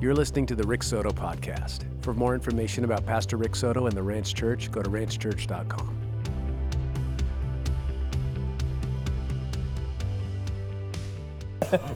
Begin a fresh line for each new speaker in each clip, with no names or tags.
You're listening to the Rick Soto Podcast. For more information about Pastor Rick Soto and the Ranch Church, go to ranchchurch.com.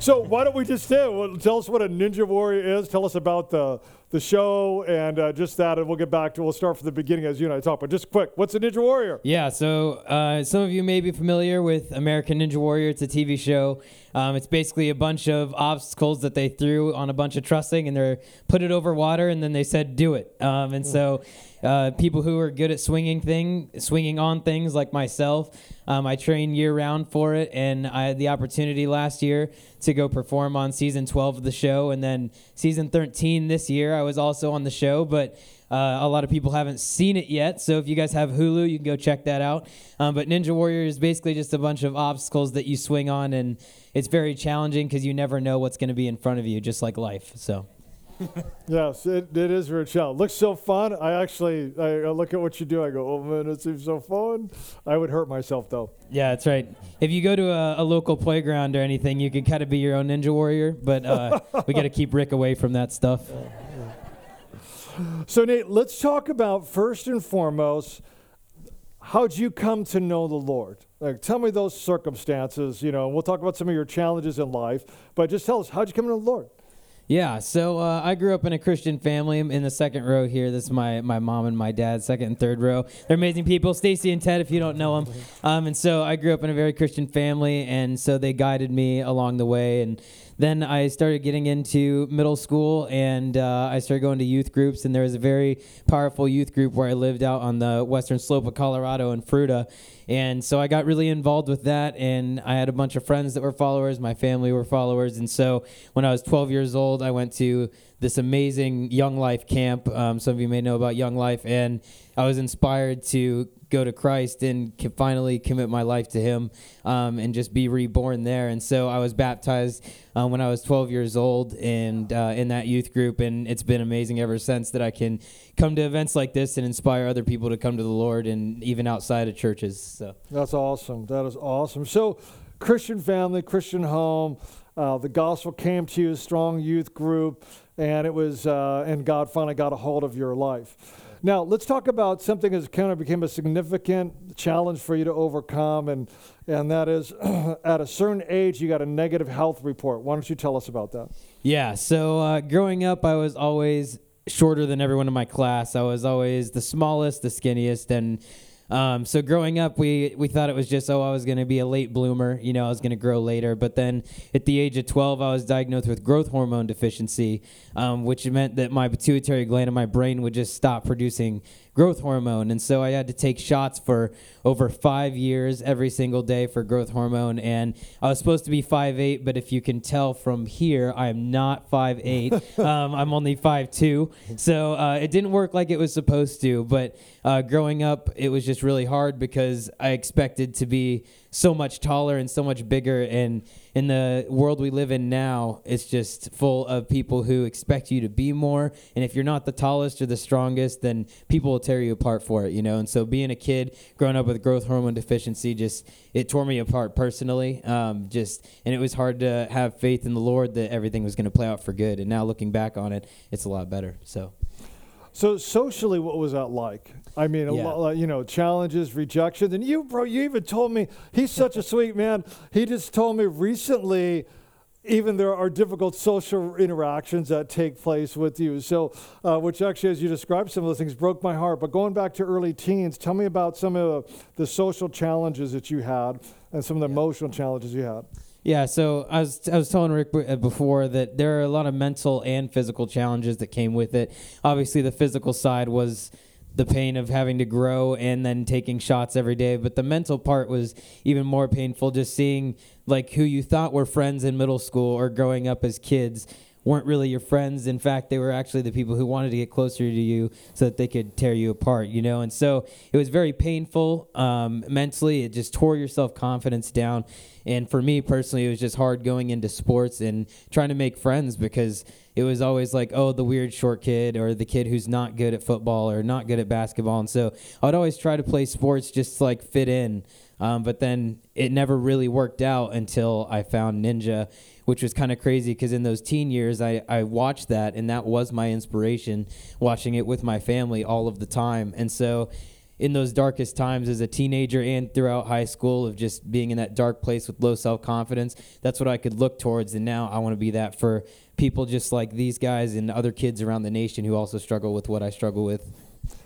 so why don't we just say, well, tell us what a ninja warrior is. Tell us about the the show and uh, just that, and we'll get back to. We'll start from the beginning as you and I talk. But just quick, what's a ninja warrior?
Yeah, so uh, some of you may be familiar with American Ninja Warrior. It's a TV show. Um, it's basically a bunch of obstacles that they threw on a bunch of trussing, and they put it over water, and then they said, "Do it." Um, and so uh, people who are good at swinging thing, swinging on things like myself. Um, I train year round for it, and I had the opportunity last year to go perform on season 12 of the show, and then season 13 this year. I was also on the show, but uh, a lot of people haven't seen it yet. So if you guys have Hulu, you can go check that out. Um, but Ninja Warrior is basically just a bunch of obstacles that you swing on, and it's very challenging because you never know what's going to be in front of you, just like life. So
yes, it, it is challenging. Looks so fun. I actually, I, I, look at what you do. I go, oh man, it seems so fun. I would hurt myself though.
Yeah, that's right. If you go to a, a local playground or anything, you can kind of be your own ninja warrior. But uh, we got to keep Rick away from that stuff.
So Nate, let's talk about first and foremost. How'd you come to know the Lord? Like, tell me those circumstances. You know, we'll talk about some of your challenges in life, but just tell us how'd you come to know the Lord?
Yeah, so uh, I grew up in a Christian family. in the second row here. This is my, my mom and my dad, second and third row. They're amazing people, Stacy and Ted, if you don't know them. Um, and so I grew up in a very Christian family, and so they guided me along the way. And then I started getting into middle school, and uh, I started going to youth groups. And there was a very powerful youth group where I lived out on the western slope of Colorado in Fruita. And so I got really involved with that, and I had a bunch of friends that were followers. My family were followers, and so when I was 12 years old, I went to this amazing Young Life camp. Um, some of you may know about Young Life, and I was inspired to go to Christ and finally commit my life to Him um, and just be reborn there. And so I was baptized uh, when I was 12 years old and uh, in that youth group, and it's been amazing ever since that I can come to events like this and inspire other people to come to the Lord and even outside of churches. So
that's awesome. That is awesome. So Christian family, Christian home. Uh, the gospel came to you, strong youth group, and it was, uh, and God finally got a hold of your life. Now, let's talk about something that kind of became a significant challenge for you to overcome, and, and that is at a certain age, you got a negative health report. Why don't you tell us about that?
Yeah, so uh, growing up, I was always shorter than everyone in my class. I was always the smallest, the skinniest, and um, so growing up, we we thought it was just oh I was going to be a late bloomer, you know I was going to grow later. But then at the age of 12, I was diagnosed with growth hormone deficiency, um, which meant that my pituitary gland in my brain would just stop producing growth hormone. And so I had to take shots for over five years every single day for growth hormone. And I was supposed to be 5'8, but if you can tell from here, I am not 5'8. um, I'm only 5'2. So uh, it didn't work like it was supposed to. But uh, growing up, it was just really hard because I expected to be so much taller and so much bigger. And in the world we live in now, it's just full of people who expect you to be more. And if you're not the tallest or the strongest, then people will tear you apart for it, you know. And so being a kid growing up with growth hormone deficiency, just it tore me apart personally. Um, just and it was hard to have faith in the Lord that everything was going to play out for good. And now looking back on it, it's a lot better. So.
So socially, what was that like? I mean, yeah. lot, you know, challenges, rejection, and you, bro, you even told me he's such a sweet man. He just told me recently, even there are difficult social interactions that take place with you. So, uh, which actually, as you described some of those things, broke my heart. But going back to early teens, tell me about some of the social challenges that you had and some of the yeah. emotional challenges you had.
Yeah, so I was I was telling Rick uh, before that there are a lot of mental and physical challenges that came with it. Obviously, the physical side was the pain of having to grow and then taking shots every day, but the mental part was even more painful. Just seeing like who you thought were friends in middle school or growing up as kids weren't really your friends. In fact, they were actually the people who wanted to get closer to you so that they could tear you apart, you know? And so it was very painful um, mentally. It just tore your self confidence down. And for me personally, it was just hard going into sports and trying to make friends because it was always like, oh, the weird short kid or the kid who's not good at football or not good at basketball. And so I'd always try to play sports just to like fit in. Um, but then it never really worked out until I found Ninja, which was kind of crazy because in those teen years, I, I watched that and that was my inspiration, watching it with my family all of the time. And so in those darkest times as a teenager and throughout high school of just being in that dark place with low self confidence, that's what I could look towards. And now I want to be that for people just like these guys and other kids around the nation who also struggle with what I struggle with.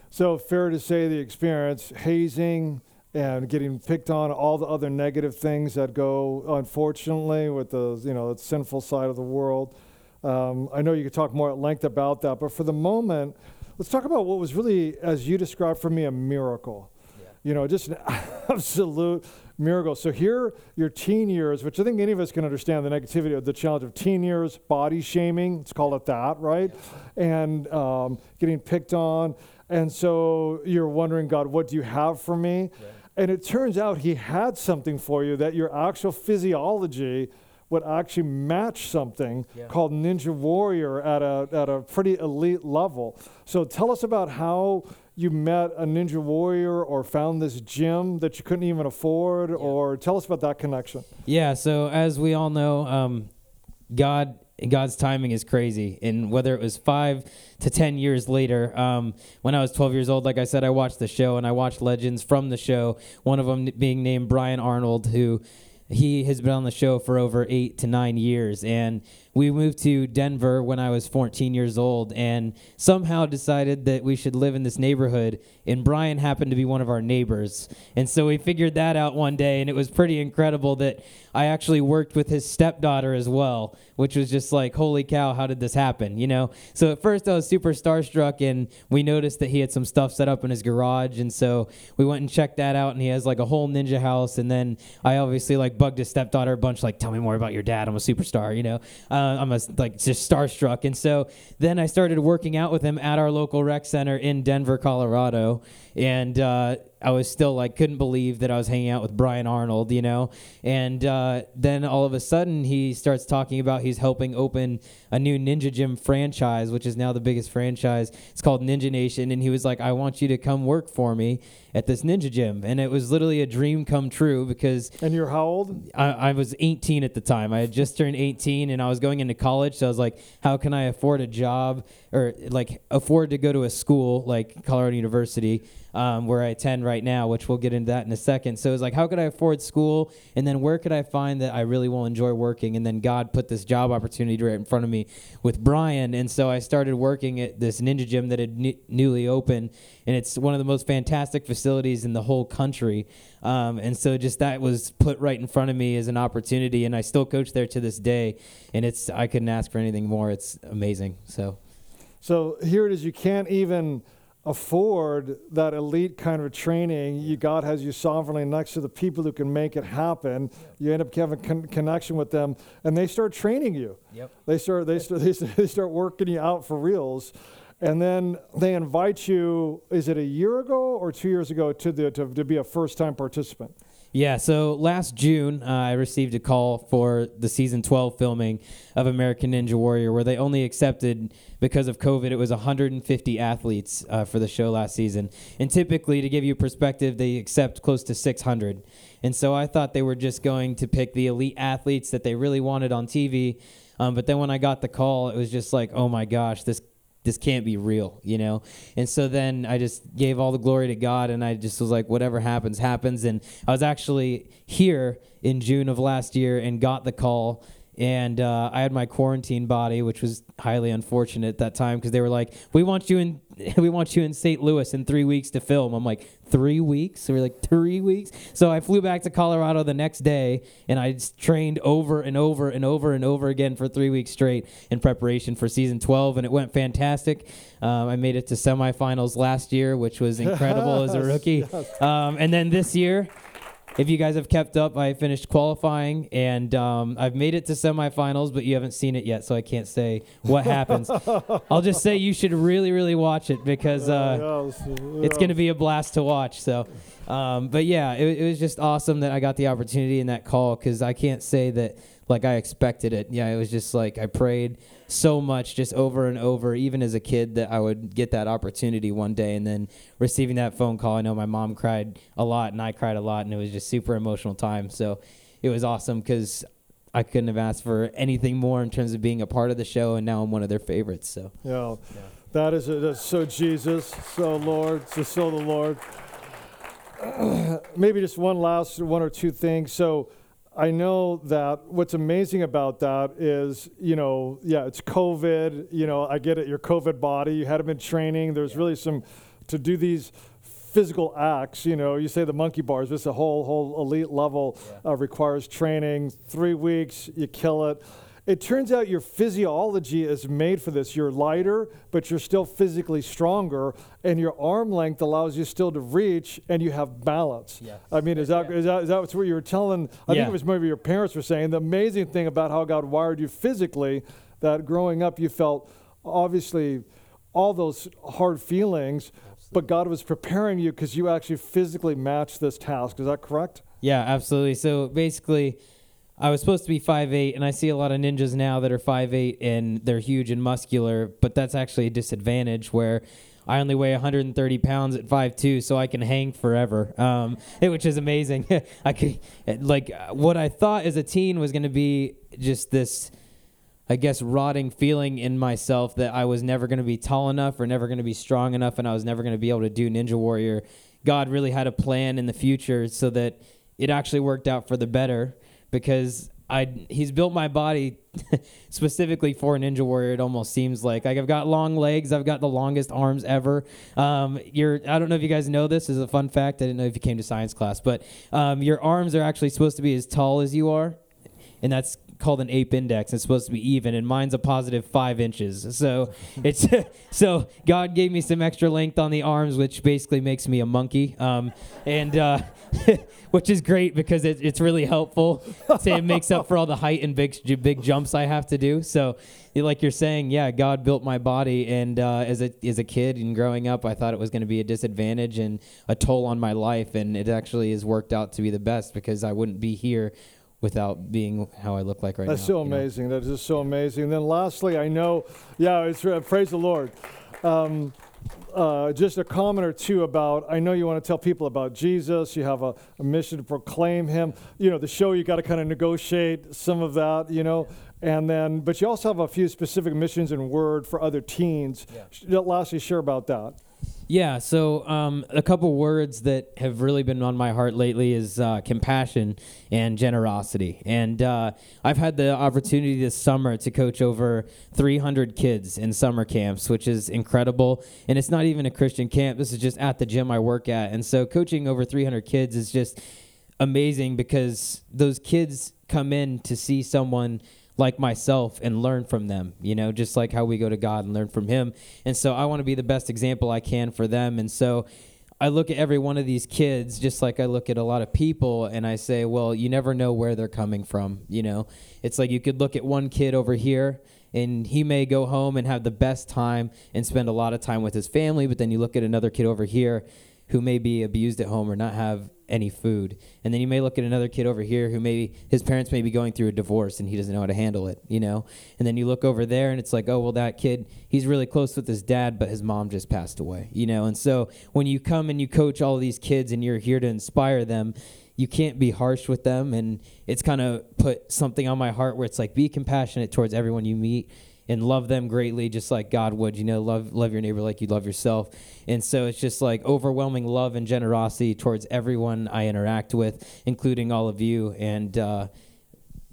So, fair to say the experience, hazing, and getting picked on, all the other negative things that go, unfortunately, with the you know the sinful side of the world. Um, I know you could talk more at length about that, but for the moment, let's talk about what was really, as you described for me, a miracle. Yeah. You know, just an absolute miracle. So here, your teen years, which I think any of us can understand the negativity of the challenge of teen years, body shaming, let's call it that, right? Yeah. And um, getting picked on. And so you're wondering, God, what do you have for me? And it turns out he had something for you that your actual physiology would actually match something yeah. called Ninja Warrior at a, at a pretty elite level. So tell us about how you met a Ninja Warrior or found this gym that you couldn't even afford, yeah. or tell us about that connection.
Yeah, so as we all know, um, God God's timing is crazy. And whether it was five to 10 years later, um, when I was 12 years old, like I said, I watched the show and I watched legends from the show. One of them being named Brian Arnold, who he has been on the show for over eight to nine years. And we moved to Denver when I was 14 years old and somehow decided that we should live in this neighborhood. And Brian happened to be one of our neighbors. And so we figured that out one day. And it was pretty incredible that I actually worked with his stepdaughter as well, which was just like, holy cow, how did this happen? You know? So at first I was super starstruck and we noticed that he had some stuff set up in his garage. And so we went and checked that out and he has like a whole ninja house. And then I obviously like bugged his stepdaughter a bunch, like, tell me more about your dad. I'm a superstar, you know? Um, uh, I'm a, like just starstruck. And so then I started working out with him at our local rec center in Denver, Colorado, and uh, I was still like couldn't believe that I was hanging out with Brian Arnold, you know. And uh, then all of a sudden he starts talking about he's helping open a new Ninja Gym franchise, which is now the biggest franchise. It's called Ninja Nation, and he was like, "I want you to come work for me at this Ninja Gym," and it was literally a dream come true because.
And you're how old?
I, I was 18 at the time. I had just turned 18, and I was going into college. So I was like, "How can I afford a job or like afford to go to a school like Colorado University?" Um, where I attend right now, which we'll get into that in a second. So it's like, how could I afford school? And then where could I find that I really will enjoy working? And then God put this job opportunity right in front of me with Brian. And so I started working at this ninja gym that had newly opened. And it's one of the most fantastic facilities in the whole country. Um, and so just that was put right in front of me as an opportunity. And I still coach there to this day. And it's, I couldn't ask for anything more. It's amazing. So.
So here it is. You can't even afford that elite kind of training. You, God has you sovereignly next to the people who can make it happen. You end up having con- connection with them, and they start training you. Yep. They start they start they start working you out for reals, and then they invite you. Is it a year ago or two years ago to the to, to be a first time participant?
Yeah, so last June, uh, I received a call for the season 12 filming of American Ninja Warrior, where they only accepted, because of COVID, it was 150 athletes uh, for the show last season. And typically, to give you perspective, they accept close to 600. And so I thought they were just going to pick the elite athletes that they really wanted on TV. Um, but then when I got the call, it was just like, oh my gosh, this this can't be real, you know? And so then I just gave all the glory to God and I just was like, whatever happens, happens. And I was actually here in June of last year and got the call and uh, I had my quarantine body, which was highly unfortunate at that time because they were like, "We want you in, we want you in St. Louis in three weeks to film." I'm like, three weeks? So we're like, three weeks? So I flew back to Colorado the next day, and I trained over and over and over and over again for three weeks straight in preparation for season 12, and it went fantastic. Um, I made it to semifinals last year, which was incredible as a rookie, um, and then this year if you guys have kept up, I finished qualifying and um, I've made it to semifinals, but you haven't seen it yet, so I can't say what happens. I'll just say you should really, really watch it because uh, it's going to be a blast to watch. So, Um, but yeah, it, it was just awesome that I got the opportunity in that call because I can't say that like I expected it. Yeah, it was just like I prayed so much just over and over, even as a kid, that I would get that opportunity one day. And then receiving that phone call, I know my mom cried a lot and I cried a lot, and it was just super emotional time. So it was awesome because I couldn't have asked for anything more in terms of being a part of the show, and now I'm one of their favorites. So
yeah, yeah. that is that's so Jesus, so Lord, so so the Lord. Maybe just one last one or two things. So I know that what's amazing about that is, you know, yeah, it's COVID. You know, I get it, your COVID body. You had to been training. There's yeah. really some to do these physical acts. You know, you say the monkey bars. This a whole whole elite level yeah. uh, requires training. Three weeks, you kill it. It turns out your physiology is made for this. You're lighter, but you're still physically stronger, and your arm length allows you still to reach, and you have balance. Yeah. I mean, is that, yeah. is that is that what you were telling? I yeah. think it was maybe your parents were saying. The amazing thing about how God wired you physically, that growing up you felt obviously all those hard feelings, absolutely. but God was preparing you because you actually physically matched this task. Is that correct?
Yeah, absolutely. So basically I was supposed to be 5'8", and I see a lot of ninjas now that are 5'8", and they're huge and muscular, but that's actually a disadvantage where I only weigh 130 pounds at 5'2", so I can hang forever, um, which is amazing. I could, like, what I thought as a teen was going to be just this, I guess, rotting feeling in myself that I was never going to be tall enough or never going to be strong enough, and I was never going to be able to do Ninja Warrior. God really had a plan in the future so that it actually worked out for the better because I he's built my body specifically for a ninja warrior. It almost seems like like I've got long legs. I've got the longest arms ever. Um, you're I don't know if you guys know this. this is a fun fact. I didn't know if you came to science class, but um, your arms are actually supposed to be as tall as you are, and that's called an ape index. It's supposed to be even, and mine's a positive five inches. So it's so God gave me some extra length on the arms, which basically makes me a monkey. Um, and uh, which is great because it, it's really helpful. Say it makes up for all the height and big big jumps I have to do. So, like you're saying, yeah, God built my body, and uh, as a as a kid and growing up, I thought it was going to be a disadvantage and a toll on my life, and it actually has worked out to be the best because I wouldn't be here without being how I look like right
That's
now.
That's so amazing. Know? That is so amazing. And then lastly, I know, yeah, it's uh, praise the Lord. Um, uh, just a comment or two about I know you want to tell people about Jesus. You have a, a mission to proclaim Him. You know, the show, you got to kind of negotiate some of that, you know. And then, but you also have a few specific missions and word for other teens. Yeah. Lastly, share about that.
Yeah, so um, a couple words that have really been on my heart lately is uh, compassion and generosity. And uh, I've had the opportunity this summer to coach over 300 kids in summer camps, which is incredible. And it's not even a Christian camp, this is just at the gym I work at. And so coaching over 300 kids is just amazing because those kids come in to see someone like myself and learn from them, you know, just like how we go to God and learn from Him. And so I want to be the best example I can for them. And so I look at every one of these kids just like I look at a lot of people and I say, well, you never know where they're coming from, you know. It's like you could look at one kid over here and he may go home and have the best time and spend a lot of time with his family, but then you look at another kid over here who may be abused at home or not have any food. And then you may look at another kid over here who maybe his parents may be going through a divorce and he doesn't know how to handle it, you know? And then you look over there and it's like, oh, well, that kid, he's really close with his dad, but his mom just passed away, you know? And so when you come and you coach all these kids and you're here to inspire them, you can't be harsh with them. And it's kind of put something on my heart where it's like, be compassionate towards everyone you meet and love them greatly just like God would, you know, love love your neighbor like you love yourself. And so it's just like overwhelming love and generosity towards everyone I interact with, including all of you. And uh,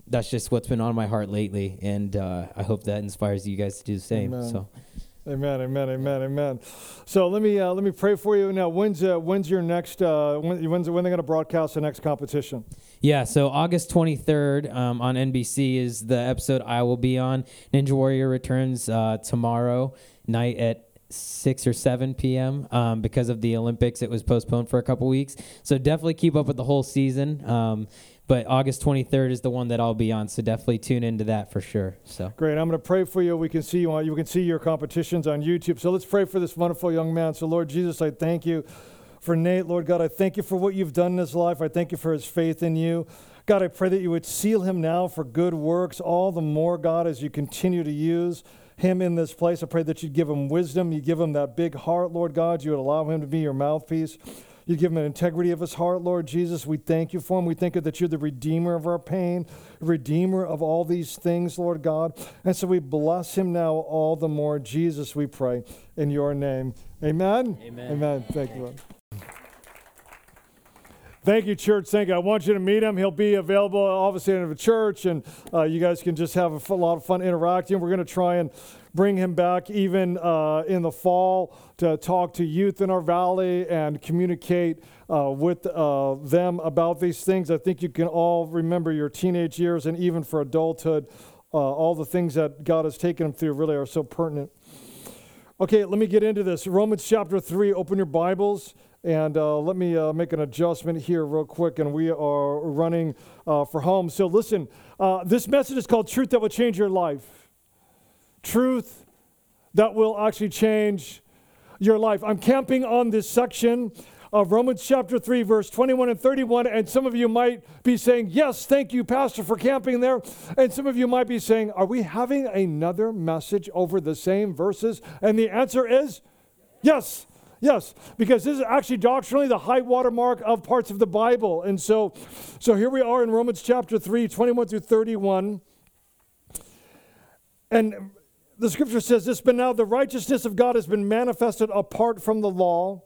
that's just what's been on my heart lately. And uh, I hope that inspires you guys to do the same. Amen. So
Amen, amen, amen, amen. So let me uh, let me pray for you now. When's uh, when's your next? Uh, when, when's when they're going to broadcast the next competition?
Yeah, so August 23rd um, on NBC is the episode I will be on. Ninja Warrior returns uh, tomorrow night at 6 or 7 p.m. Um, because of the Olympics. It was postponed for a couple weeks. So definitely keep up with the whole season. Um, but August 23rd is the one that I'll be on, so definitely tune into that for sure. So
great. I'm going to pray for you. We can see you on. You can see your competitions on YouTube. So let's pray for this wonderful young man. So Lord Jesus, I thank you for Nate. Lord God, I thank you for what you've done in his life. I thank you for his faith in you. God, I pray that you would seal him now for good works, all the more, God, as you continue to use him in this place. I pray that you'd give him wisdom. You give him that big heart, Lord God. You would allow him to be your mouthpiece. You give him an integrity of his heart, Lord Jesus. We thank you for him. We thank you that you're the redeemer of our pain, redeemer of all these things, Lord God. And so we bless him now all the more. Jesus, we pray in your name. Amen.
Amen.
Amen. Thank you, Lord. Thank you, church. Thank. I want you to meet him. He'll be available, obviously, in the church, and uh, you guys can just have a lot of fun interacting. We're going to try and bring him back even uh, in the fall to talk to youth in our valley and communicate uh, with uh, them about these things. I think you can all remember your teenage years and even for adulthood, uh, all the things that God has taken them through really are so pertinent. Okay, let me get into this. Romans chapter 3, open your Bibles. And uh, let me uh, make an adjustment here, real quick. And we are running uh, for home. So, listen, uh, this message is called Truth That Will Change Your Life. Truth that will actually change your life. I'm camping on this section of Romans chapter 3, verse 21 and 31. And some of you might be saying, Yes, thank you, Pastor, for camping there. And some of you might be saying, Are we having another message over the same verses? And the answer is yes. Yes, because this is actually doctrinally the high water mark of parts of the Bible. And so, so here we are in Romans chapter 3, 21 through 31. And the scripture says this, but now the righteousness of God has been manifested apart from the law.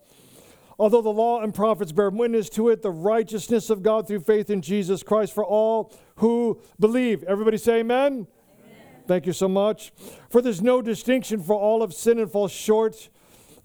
Although the law and prophets bear witness to it, the righteousness of God through faith in Jesus Christ for all who believe. Everybody say amen. amen. Thank you so much. For there's no distinction, for all have sinned and fall short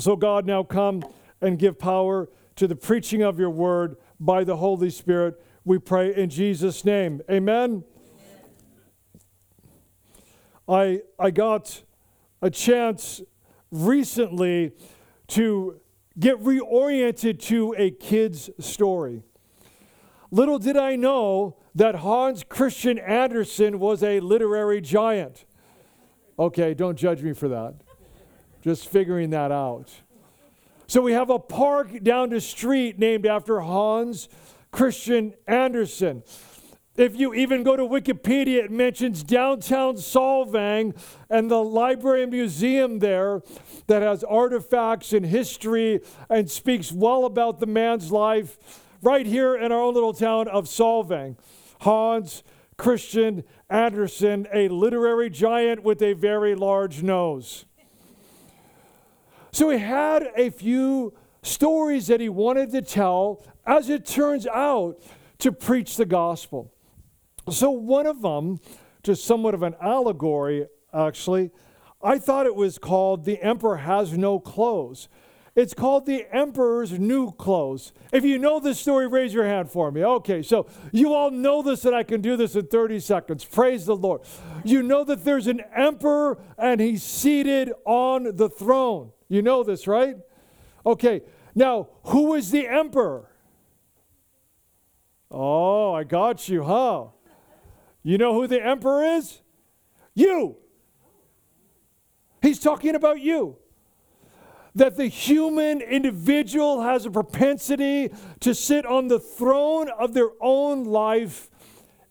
So, God, now come and give power to the preaching of your word by the Holy Spirit. We pray in Jesus' name. Amen. I, I got a chance recently to get reoriented to a kid's story. Little did I know that Hans Christian Andersen was a literary giant. Okay, don't judge me for that just figuring that out. So we have a park down the street named after Hans Christian Andersen. If you even go to Wikipedia, it mentions downtown Solvang and the library and museum there that has artifacts and history and speaks well about the man's life right here in our own little town of Solvang. Hans Christian Andersen, a literary giant with a very large nose. So he had a few stories that he wanted to tell, as it turns out, to preach the gospel. So one of them, just somewhat of an allegory, actually, I thought it was called The Emperor Has No Clothes. It's called The Emperor's New Clothes. If you know this story, raise your hand for me. Okay, so you all know this, and I can do this in 30 seconds. Praise the Lord. You know that there's an emperor, and he's seated on the throne. You know this, right? Okay, now, who is the emperor? Oh, I got you, huh? You know who the emperor is? You. He's talking about you. That the human individual has a propensity to sit on the throne of their own life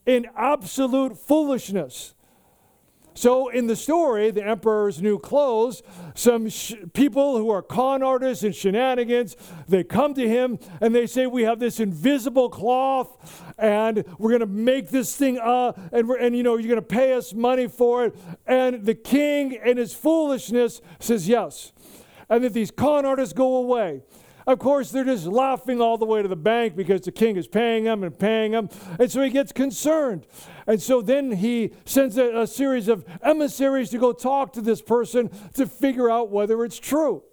in absolute foolishness. So, in the story, the emperor's new clothes, some sh- people who are con artists and shenanigans, they come to him and they say, We have this invisible cloth and we're going to make this thing up and, and you know, you're going to pay us money for it. And the king, in his foolishness, says yes. And that these con artists go away. Of course, they're just laughing all the way to the bank because the king is paying them and paying them. And so he gets concerned. And so then he sends a, a series of emissaries to go talk to this person to figure out whether it's true.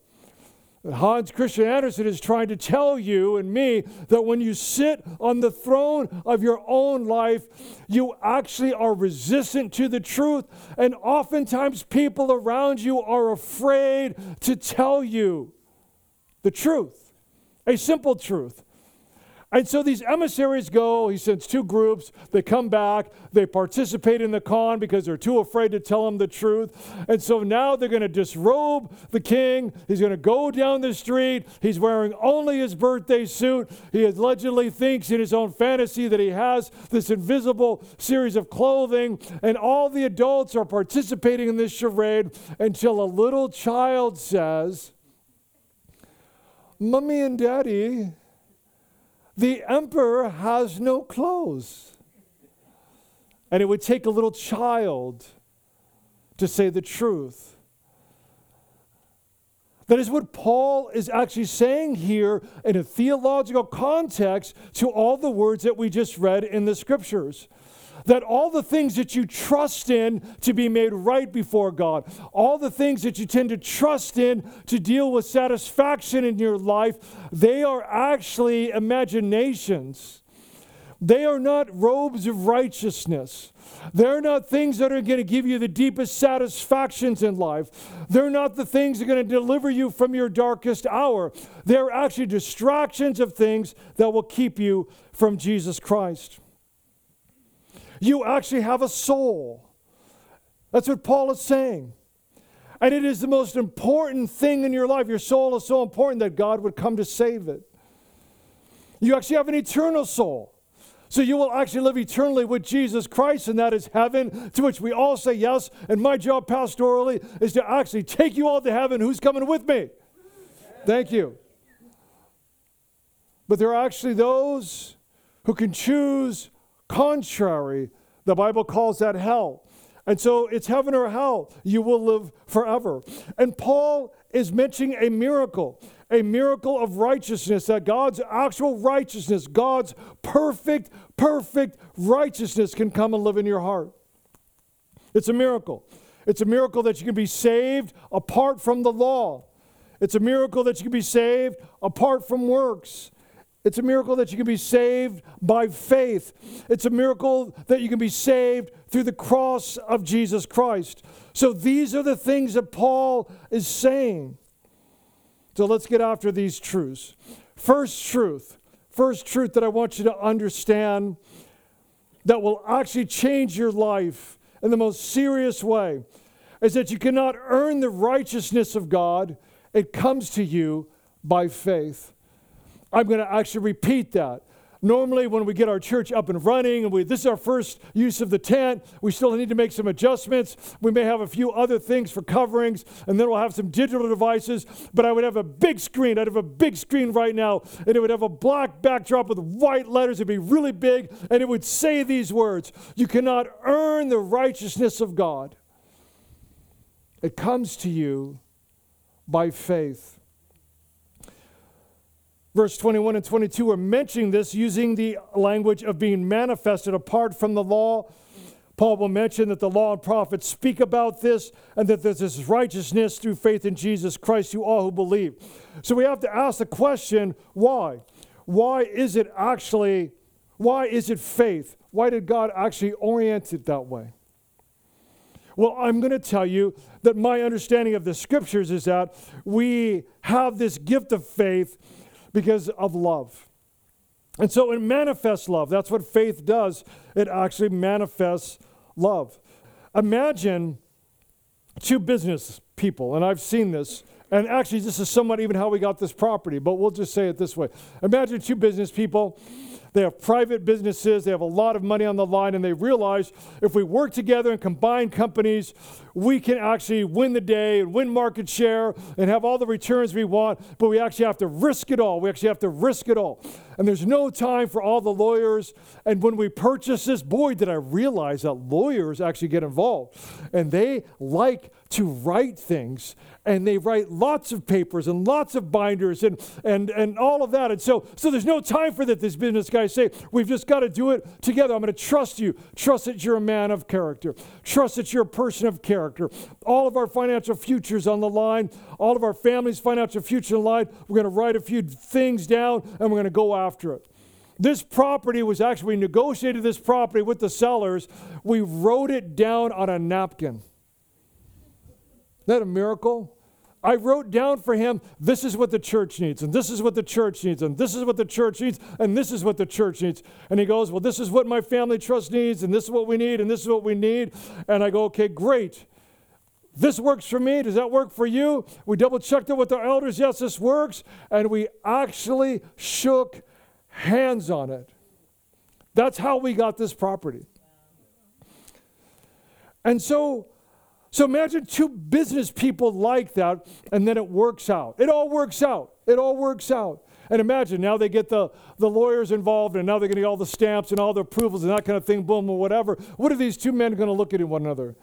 Hans Christian Andersen is trying to tell you and me that when you sit on the throne of your own life, you actually are resistant to the truth. And oftentimes, people around you are afraid to tell you the truth, a simple truth. And so these emissaries go, he sends two groups, they come back, they participate in the con because they're too afraid to tell him the truth. And so now they're going to disrobe the king. He's going to go down the street. He's wearing only his birthday suit. He allegedly thinks in his own fantasy that he has this invisible series of clothing. And all the adults are participating in this charade until a little child says, Mommy and Daddy, the emperor has no clothes. And it would take a little child to say the truth. That is what Paul is actually saying here in a theological context to all the words that we just read in the scriptures that all the things that you trust in to be made right before God, all the things that you tend to trust in to deal with satisfaction in your life, they are actually imaginations. They are not robes of righteousness. They're not things that are going to give you the deepest satisfactions in life. They're not the things that are going to deliver you from your darkest hour. They're actually distractions of things that will keep you from Jesus Christ. You actually have a soul. That's what Paul is saying. And it is the most important thing in your life. Your soul is so important that God would come to save it. You actually have an eternal soul. So you will actually live eternally with Jesus Christ, and that is heaven, to which we all say yes. And my job pastorally is to actually take you all to heaven. Who's coming with me? Thank you. But there are actually those who can choose contrary. The Bible calls that hell. And so it's heaven or hell. You will live forever. And Paul is mentioning a miracle, a miracle of righteousness, that God's actual righteousness, God's perfect, perfect righteousness can come and live in your heart. It's a miracle. It's a miracle that you can be saved apart from the law. It's a miracle that you can be saved apart from works. It's a miracle that you can be saved by faith. It's a miracle that you can be saved through the cross of Jesus Christ. So these are the things that Paul is saying. So let's get after these truths. First truth, first truth that I want you to understand that will actually change your life in the most serious way is that you cannot earn the righteousness of God, it comes to you by faith. I'm going to actually repeat that. Normally, when we get our church up and running, and we, this is our first use of the tent, we still need to make some adjustments. We may have a few other things for coverings, and then we'll have some digital devices. But I would have a big screen. I'd have a big screen right now, and it would have a black backdrop with white letters. It'd be really big, and it would say these words You cannot earn the righteousness of God, it comes to you by faith. Verse 21 and 22 are mentioning this using the language of being manifested apart from the law. Paul will mention that the law and prophets speak about this and that there's this righteousness through faith in Jesus Christ to all who believe. So we have to ask the question why? Why is it actually, why is it faith? Why did God actually orient it that way? Well, I'm going to tell you that my understanding of the scriptures is that we have this gift of faith because of love. And so it manifests love. That's what faith does. It actually manifests love. Imagine two business people, and I've seen this, and actually, this is somewhat even how we got this property, but we'll just say it this way. Imagine two business people they have private businesses, they have a lot of money on the line, and they realize if we work together and combine companies, we can actually win the day and win market share and have all the returns we want, but we actually have to risk it all. We actually have to risk it all. And there's no time for all the lawyers. And when we purchased this, boy, did I realize that lawyers actually get involved. And they like to write things and they write lots of papers and lots of binders and, and, and all of that. And so, so there's no time for that. These business guys say, we've just got to do it together. I'm going to trust you. Trust that you're a man of character. Trust that you're a person of character. All of our financial futures on the line, all of our family's financial future the line. We're going to write a few things down and we're going to go after it. This property was actually, we negotiated this property with the sellers. We wrote it down on a napkin. Isn't that a miracle? I wrote down for him, this is what the church needs, and this is what the church needs, and this is what the church needs, and this is what the church needs. And he goes, Well, this is what my family trust needs, and this is what we need, and this is what we need. And I go, Okay, great. This works for me. Does that work for you? We double checked it with our elders. Yes, this works. And we actually shook hands on it. That's how we got this property. And so so imagine two business people like that, and then it works out. It all works out. It all works out. And imagine now they get the, the lawyers involved, and now they're going to get all the stamps and all the approvals and that kind of thing, boom, or whatever. What are these two men going to look at one another?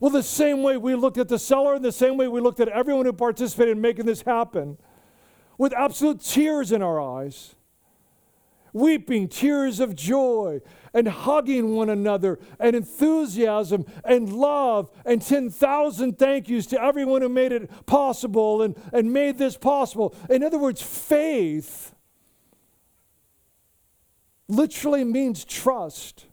Well, the same way we looked at the seller, and the same way we looked at everyone who participated in making this happen, with absolute tears in our eyes weeping tears of joy and hugging one another and enthusiasm and love and 10,000 thank yous to everyone who made it possible and, and made this possible. In other words, faith literally means trust.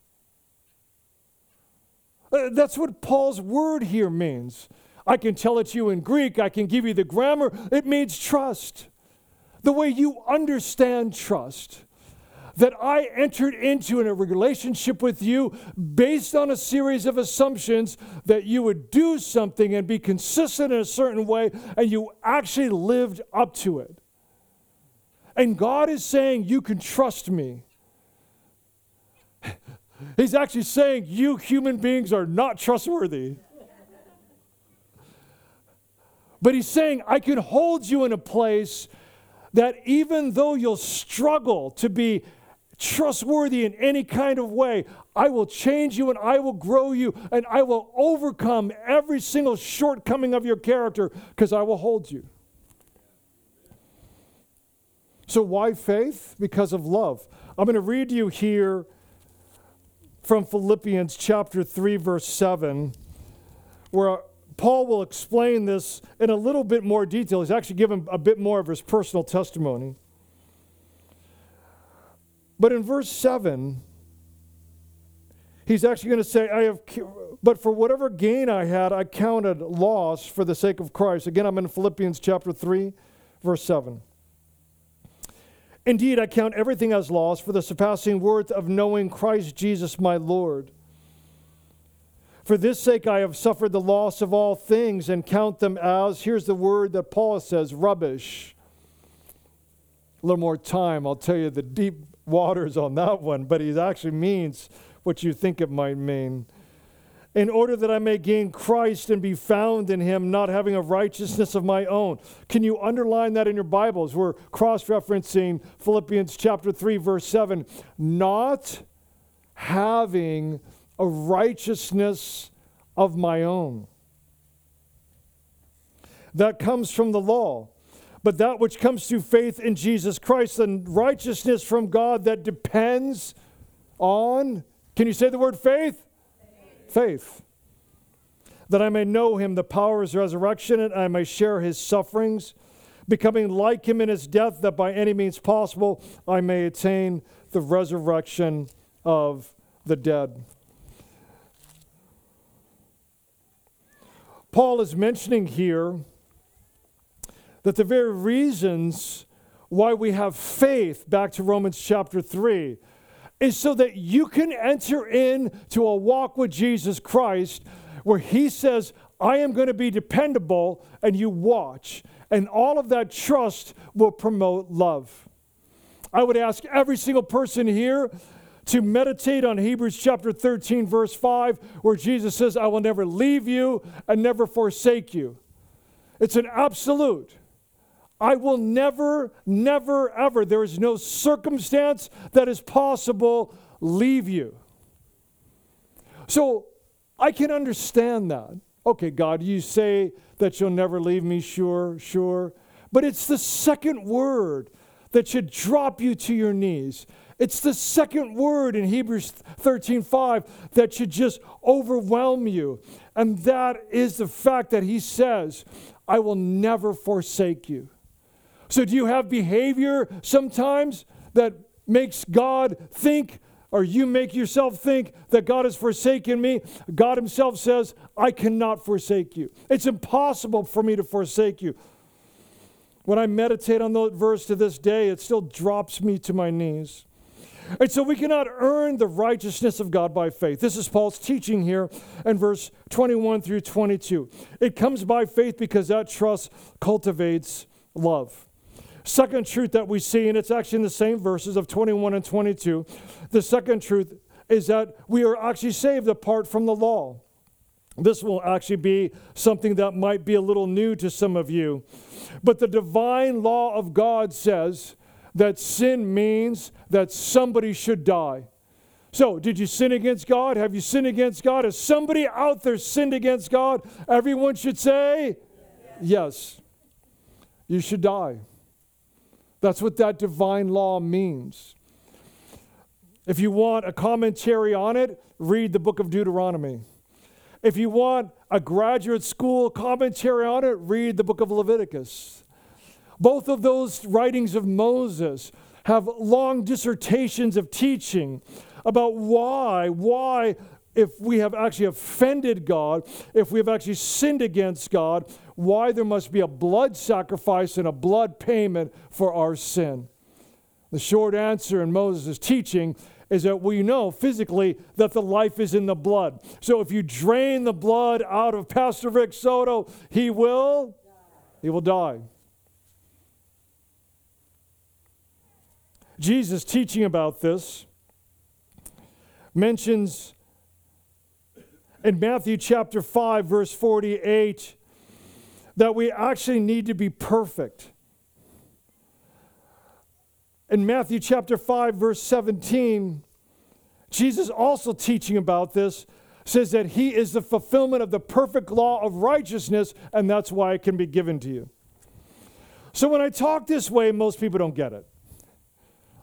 Uh, that's what Paul's word here means. I can tell it to you in Greek, I can give you the grammar. It means trust. The way you understand trust that I entered into in a relationship with you based on a series of assumptions that you would do something and be consistent in a certain way, and you actually lived up to it. And God is saying, You can trust me. He's actually saying, You human beings are not trustworthy. But he's saying, I can hold you in a place that even though you'll struggle to be trustworthy in any kind of way. I will change you and I will grow you and I will overcome every single shortcoming of your character because I will hold you. So, why faith? Because of love. I'm going to read you here from Philippians chapter 3, verse 7, where Paul will explain this in a little bit more detail. He's actually given a bit more of his personal testimony. But in verse 7, he's actually going to say, I have, but for whatever gain I had, I counted loss for the sake of Christ. Again, I'm in Philippians chapter 3, verse 7. Indeed, I count everything as loss for the surpassing worth of knowing Christ Jesus my Lord. For this sake I have suffered the loss of all things and count them as, here's the word that Paul says, rubbish. A little more time, I'll tell you the deep waters on that one, but he actually means what you think it might mean. In order that I may gain Christ and be found in him, not having a righteousness of my own. Can you underline that in your Bibles? We're cross referencing Philippians chapter 3, verse 7. Not having a righteousness of my own. That comes from the law but that which comes through faith in Jesus Christ, and righteousness from God that depends on, can you say the word faith? Faith. That I may know him, the power of his resurrection, and I may share his sufferings, becoming like him in his death, that by any means possible I may attain the resurrection of the dead. Paul is mentioning here that the very reasons why we have faith, back to Romans chapter 3, is so that you can enter into a walk with Jesus Christ where He says, I am going to be dependable, and you watch. And all of that trust will promote love. I would ask every single person here to meditate on Hebrews chapter 13, verse 5, where Jesus says, I will never leave you and never forsake you. It's an absolute. I will never, never, ever, there is no circumstance that is possible, leave you. So I can understand that. Okay, God, you say that you'll never leave me, sure, sure. But it's the second word that should drop you to your knees. It's the second word in Hebrews 13:5 that should just overwhelm you. And that is the fact that he says, I will never forsake you. So, do you have behavior sometimes that makes God think, or you make yourself think that God has forsaken me? God Himself says, I cannot forsake you. It's impossible for me to forsake you. When I meditate on that verse to this day, it still drops me to my knees. And so we cannot earn the righteousness of God by faith. This is Paul's teaching here in verse 21 through 22. It comes by faith because that trust cultivates love. Second truth that we see, and it's actually in the same verses of 21 and 22, the second truth is that we are actually saved apart from the law. This will actually be something that might be a little new to some of you. But the divine law of God says that sin means that somebody should die. So, did you sin against God? Have you sinned against God? Has somebody out there sinned against God? Everyone should say, yes. yes. You should die. That's what that divine law means. If you want a commentary on it, read the book of Deuteronomy. If you want a graduate school commentary on it, read the book of Leviticus. Both of those writings of Moses have long dissertations of teaching about why, why, if we have actually offended God, if we have actually sinned against God, why there must be a blood sacrifice and a blood payment for our sin. The short answer in Moses' teaching is that we know physically that the life is in the blood. So if you drain the blood out of Pastor Rick Soto, he will he will die. Jesus teaching about this mentions in Matthew chapter 5 verse 48 that we actually need to be perfect. In Matthew chapter 5 verse 17 Jesus also teaching about this says that he is the fulfillment of the perfect law of righteousness and that's why it can be given to you. So when I talk this way most people don't get it.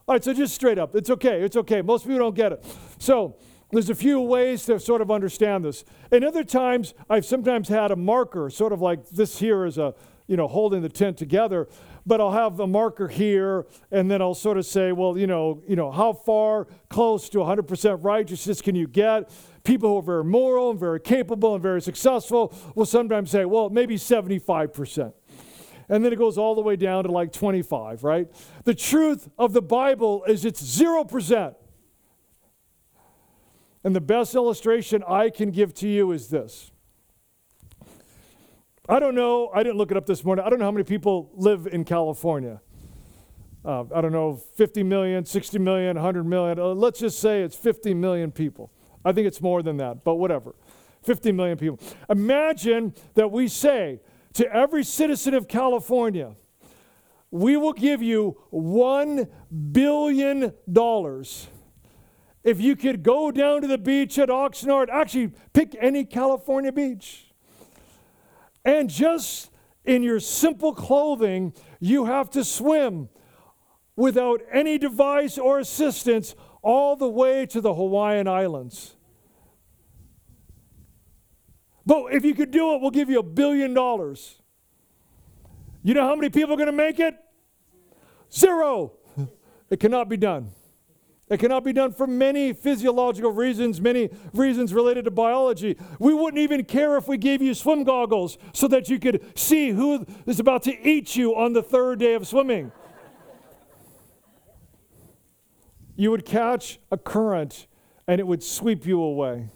All right, so just straight up. It's okay. It's okay. Most people don't get it. So there's a few ways to sort of understand this. And other times, I've sometimes had a marker, sort of like this here is a, you know, holding the tent together. But I'll have a marker here, and then I'll sort of say, well, you know, you know, how far close to 100% righteousness can you get? People who are very moral and very capable and very successful will sometimes say, well, maybe 75% and then it goes all the way down to like 25, right? The truth of the Bible is it's 0%. And the best illustration I can give to you is this. I don't know, I didn't look it up this morning. I don't know how many people live in California. Uh, I don't know, 50 million, 60 million, 100 million. Uh, let's just say it's 50 million people. I think it's more than that, but whatever. 50 million people. Imagine that we say to every citizen of California, we will give you $1 billion if you could go down to the beach at Oxnard, actually pick any California beach, and just in your simple clothing, you have to swim without any device or assistance all the way to the Hawaiian Islands. But if you could do it, we'll give you a billion dollars. You know how many people are going to make it? Zero. It cannot be done. It cannot be done for many physiological reasons, many reasons related to biology. We wouldn't even care if we gave you swim goggles so that you could see who is about to eat you on the third day of swimming. you would catch a current and it would sweep you away.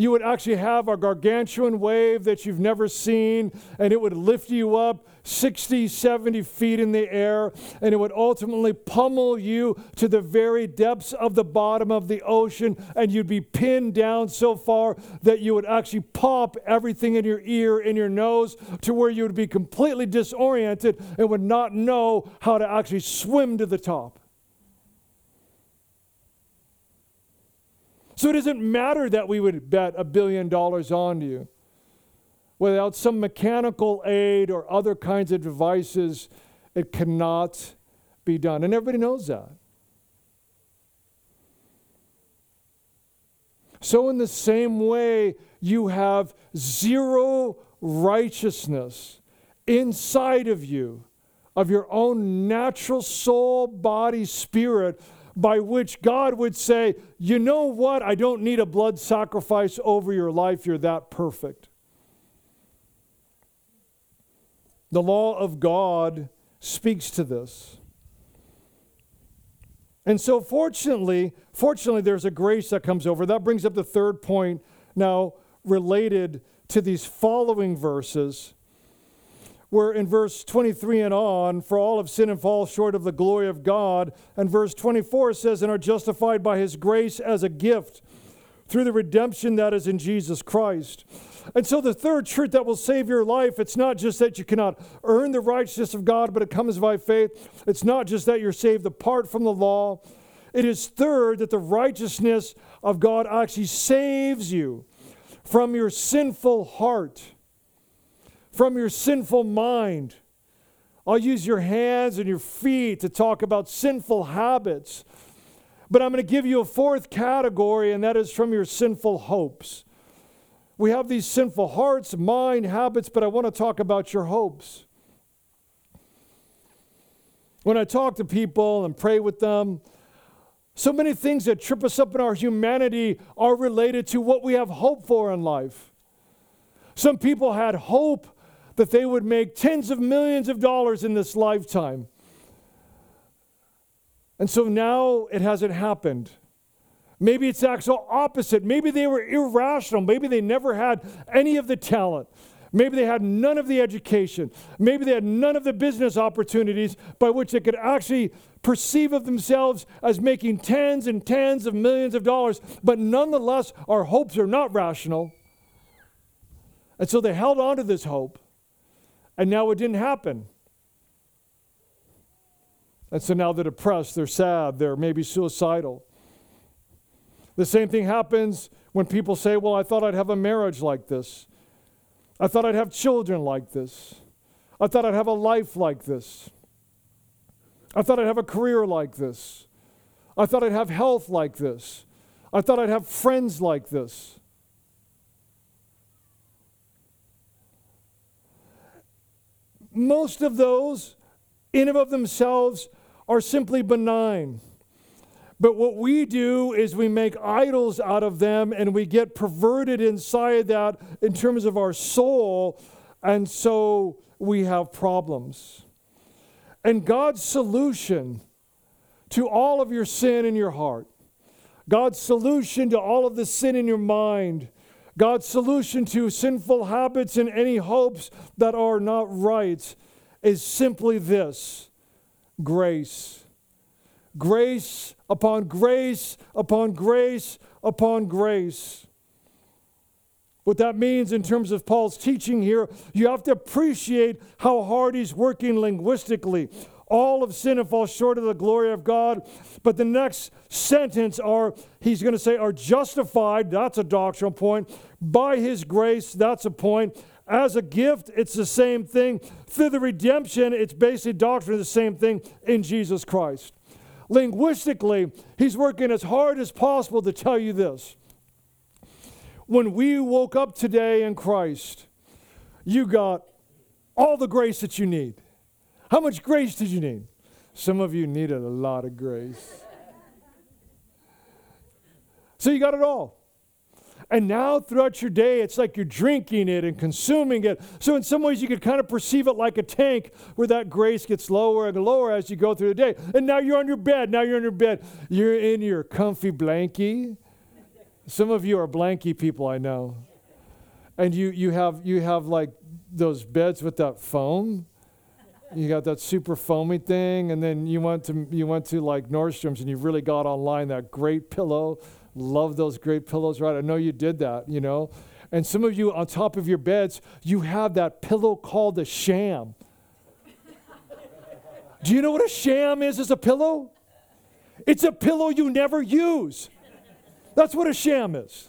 You would actually have a gargantuan wave that you've never seen, and it would lift you up 60, 70 feet in the air, and it would ultimately pummel you to the very depths of the bottom of the ocean, and you'd be pinned down so far that you would actually pop everything in your ear, in your nose, to where you would be completely disoriented and would not know how to actually swim to the top. So it doesn't matter that we would bet a billion dollars on you. Without some mechanical aid or other kinds of devices, it cannot be done. And everybody knows that. So, in the same way, you have zero righteousness inside of you, of your own natural soul, body, spirit by which God would say, You know what? I don't need a blood sacrifice over your life. You're that perfect. The law of God speaks to this. And so, fortunately, fortunately, there's a grace that comes over. That brings up the third point now related to these following verses where in verse 23 and on, for all have sinned and fall short of the glory of God. And verse 24 says, and are justified by his grace as a gift through the redemption that is in Jesus Christ. And so, the third truth that will save your life, it's not just that you cannot earn the righteousness of God, but it comes by faith. It's not just that you're saved apart from the law. It is third that the righteousness of God actually saves you from your sinful heart from your sinful mind. I'll use your hands and your feet to talk about sinful habits. But I'm going to give you a fourth category, and that is from your sinful hopes. We have these sinful hearts, mind, habits, but I want to talk about your hopes. When I talk to people and pray with them, so many things that trip us up in our humanity are related to what we have hope for in life. Some people had hope that they would make tens of millions of dollars in this lifetime. And so now it hasn't happened. Maybe it's the actual opposite. Maybe they were irrational. Maybe they never had any of the talent. Maybe they had none of the education. Maybe they had none of the business opportunities by which they could actually perceive of themselves as making tens and tens of millions of dollars. But nonetheless, our hopes are not rational. And so they held on to this hope and now it didn't happen. And so now they're depressed, they're sad, they're maybe suicidal. The same thing happens when people say, Well, I thought I'd have a marriage like this. I thought I'd have children like this. I thought I'd have a life like this. I thought I'd have a career like this. I thought I'd have health like this. I thought I'd have friends like this. Most of those, in and of themselves, are simply benign. But what we do is we make idols out of them and we get perverted inside that in terms of our soul, and so we have problems. And God's solution to all of your sin in your heart, God's solution to all of the sin in your mind, God's solution to sinful habits and any hopes that are not right is simply this grace. Grace upon grace upon grace upon grace. What that means in terms of Paul's teaching here, you have to appreciate how hard he's working linguistically all of sin and fall short of the glory of God. But the next sentence are he's going to say are justified, that's a doctrinal point. By his grace, that's a point. As a gift, it's the same thing. Through the redemption, it's basically doctrine the same thing in Jesus Christ. Linguistically, he's working as hard as possible to tell you this. When we woke up today in Christ, you got all the grace that you need. How much grace did you need? Some of you needed a lot of grace. So you got it all. And now throughout your day, it's like you're drinking it and consuming it. So, in some ways, you could kind of perceive it like a tank where that grace gets lower and lower as you go through the day. And now you're on your bed. Now you're on your bed. You're in your comfy blankie, Some of you are blankie people, I know. And you, you, have, you have like those beds with that foam. You got that super foamy thing, and then you went to you went to like Nordstrom's and you really got online that great pillow. Love those great pillows, right? I know you did that, you know. And some of you on top of your beds, you have that pillow called a sham. Do you know what a sham is as a pillow? It's a pillow you never use. That's what a sham is.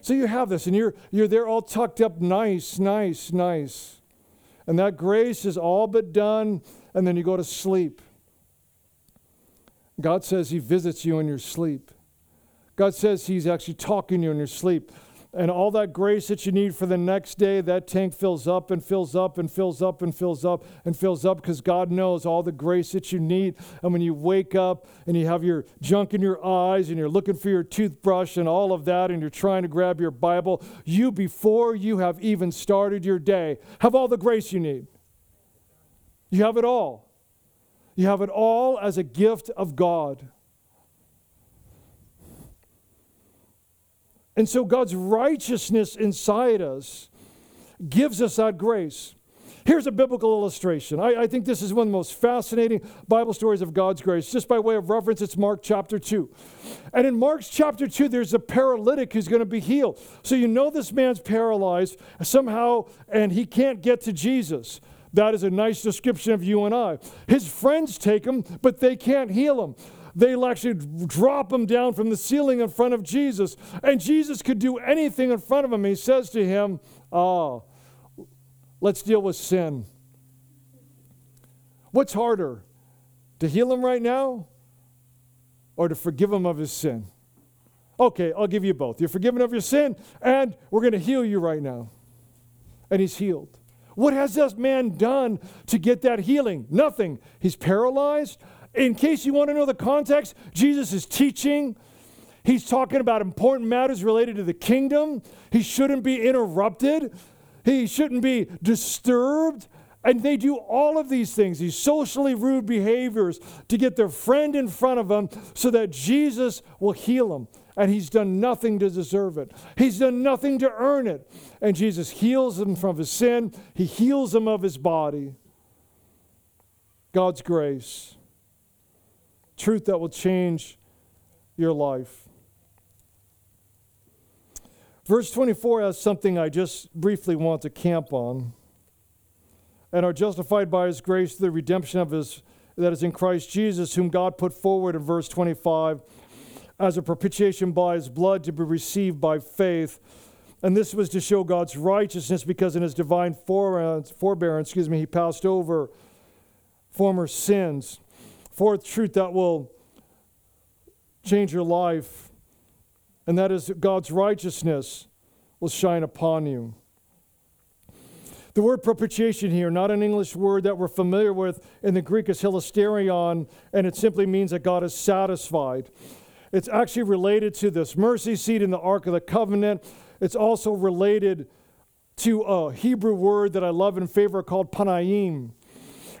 So you have this, and you're, you're there all tucked up nice, nice, nice. And that grace is all but done, and then you go to sleep. God says He visits you in your sleep. God says He's actually talking to you in your sleep and all that grace that you need for the next day, that tank fills up and fills up and fills up and fills up and fills up because God knows all the grace that you need. And when you wake up and you have your junk in your eyes and you're looking for your toothbrush and all of that and you're trying to grab your Bible, you, before you have even started your day, have all the grace you need. You have it all. You have it all as a gift of God. And so God's righteousness inside us gives us that grace. Here's a biblical illustration. I, I, think this is one of the most fascinating Bible stories of God's grace. Just by way of reference, it's Mark chapter 2. And in Mark's chapter 2, there's a paralytic who's going to be healed. So you know this man's paralyzed somehow, and he can't get to Jesus. That is a nice description of you and I. His friends take him, but they can't heal him they'll actually drop him down from the ceiling in front of Jesus. And Jesus could do anything in front of him. He says to him, Oh, let's deal with sin. What's harder, to heal him right now or to forgive him of his sin? Okay, I'll give you both. You're forgiven of your sin, and we're going to heal you right now. And he's healed. What has this man done to get that healing? Nothing. He's paralyzed. In case you want to know the context, Jesus is teaching. He's talking about important matters related to the kingdom. He shouldn't be interrupted, he shouldn't be disturbed. And they do all of these things, these socially rude behaviors, to get their friend in front of them so that Jesus will heal them. And he's done nothing to deserve it. He's done nothing to earn it. And Jesus heals him from his sin, he heals him of his body. God's grace truth that will change your life. Verse 24 has something I just briefly want to camp on. And are justified by his grace through the redemption of his that is in Christ Jesus, whom God put forward in verse 25 as a propitiation by his blood to be received by faith. And this was to show God's righteousness because in his divine forbearance, excuse me, he passed over former sins. Fourth truth that will change your life, and that is that God's righteousness will shine upon you. The word propitiation here, not an English word that we're familiar with in the Greek, is hilasterion, and it simply means that God is satisfied. It's actually related to this mercy seat in the Ark of the Covenant. It's also related to a Hebrew word that I love and favor called panayim.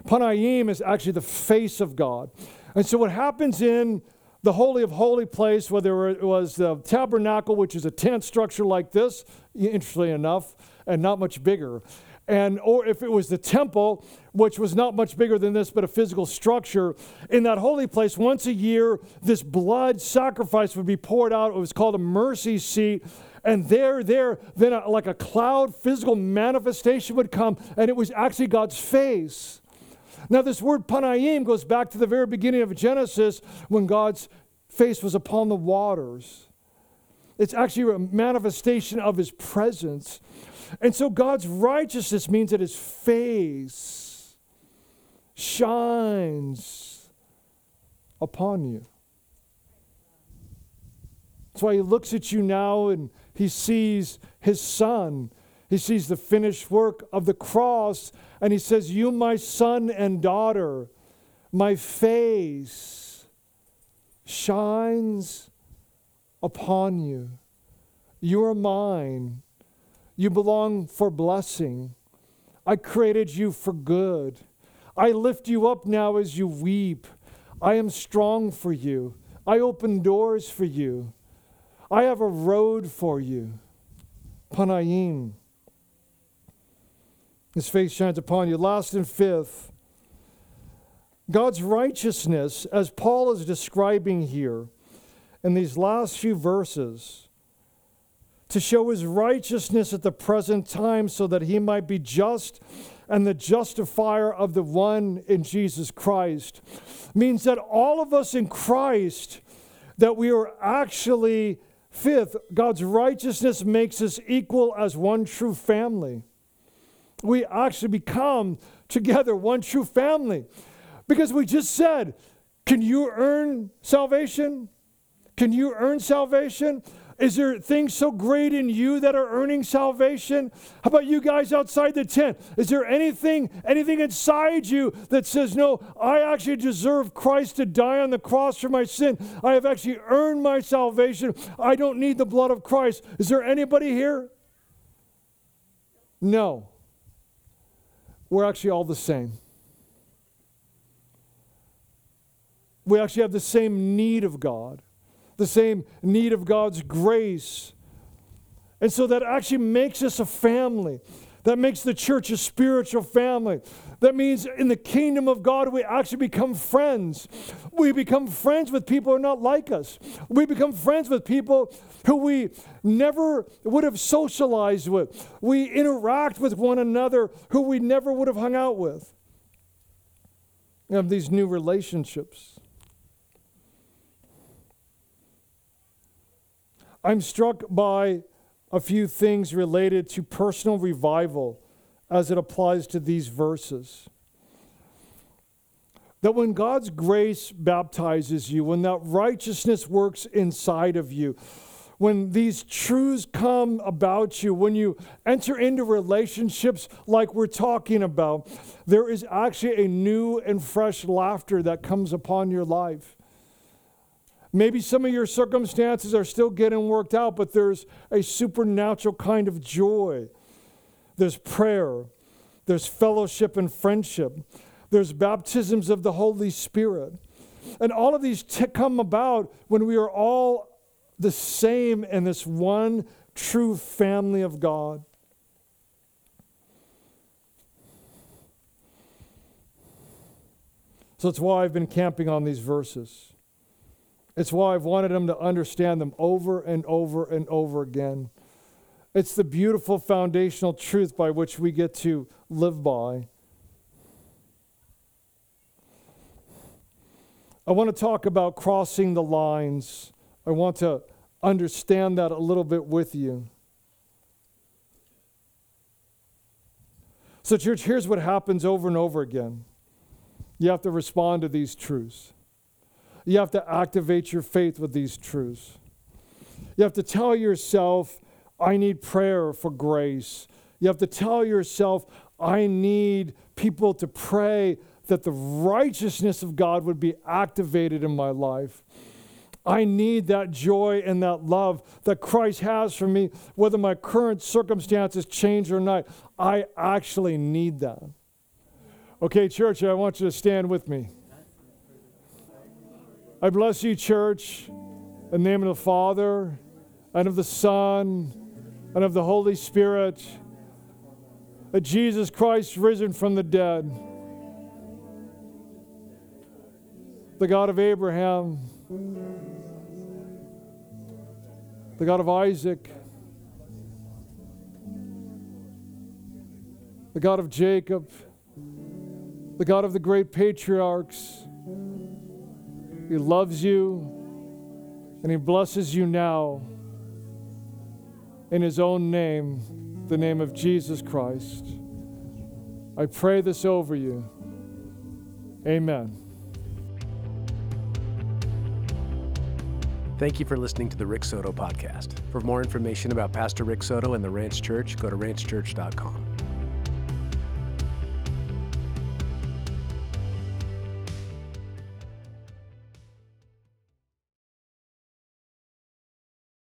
Panayim is actually the face of God. And so what happens in the Holy of Holy place, whether it was the tabernacle, which is a tent structure like this, interestingly enough, and not much bigger, and or if it was the temple, which was not much bigger than this, but a physical structure, in that holy place, once a year, this blood sacrifice would be poured out. It was called a mercy seat. And there, there, then a, like a cloud physical manifestation would come, and it was actually God's face now, this word panayim goes back to the very beginning of Genesis when God's face was upon the waters. It's actually a manifestation of his presence. And so God's righteousness means that his face shines upon you. That's why he looks at you now and he sees his son. He sees the finished work of the cross and he says, You, my son and daughter, my face shines upon you. You are mine. You belong for blessing. I created you for good. I lift you up now as you weep. I am strong for you. I open doors for you. I have a road for you. Panayim. His face shines upon you. Last and fifth, God's righteousness, as Paul is describing here in these last few verses, to show his righteousness at the present time so that he might be just and the justifier of the one in Jesus Christ, means that all of us in Christ, that we are actually, fifth, God's righteousness makes us equal as one true family. We actually become together one true family. Because we just said, can you earn salvation? Can you earn salvation? Is there things so great in you that are earning salvation? How about you guys outside the tent? Is there anything, anything inside you that says, No, I actually deserve Christ to die on the cross for my sin? I have actually earned my salvation. I don't need the blood of Christ. Is there anybody here? No. We're actually all the same. We actually have the same need of God the same need of God's grace. And so that actually makes us a family. That makes the church a spiritual family. That means in the kingdom of God, we actually become friends. We become friends with people who are not like us. We become friends with people who we never would have socialized with. We interact with one another who we never would have hung out with. We have these new relationships. I'm struck by a few things related to personal revival as it applies to these verses. That when God's grace baptizes you, when that righteousness works inside of you, when these truths come about you, when you enter into relationships like we're talking about, there is actually a new and fresh laughter that comes upon your life. Maybe some of your circumstances are still getting worked out, but there's a supernatural kind of joy. There's prayer, there's fellowship and friendship, there's baptisms of the Holy Spirit. And all of these t- come about when we are all the same in this one true family of God. So that's why I've been camping on these verses. It's why I've wanted them to understand them over and over and over again. It's the beautiful foundational truth by which we get to live by. I want to talk about crossing the lines. I want to understand that a little bit with you. So, church, here's what happens over and over again you have to respond to these truths. You have to activate your faith with these truths. You have to tell yourself, I need prayer for grace. You have to tell yourself, I need people to pray that the righteousness of God would be activated in my life. I need that joy and that love that Christ has for me, whether my current circumstances change or not. I actually need that. Okay, church, I want you to stand with me. I bless you, church, in the name of the Father, and of the Son, and of the Holy Spirit, that Jesus Christ risen from the dead, the God of Abraham, the God of Isaac, the God of Jacob, the God of the great patriarchs, he loves you and He blesses you now in His own name, the name of Jesus Christ. I pray this over you. Amen.
Thank you for listening to the Rick Soto podcast. For more information about Pastor Rick Soto and the Ranch Church, go to ranchchurch.com.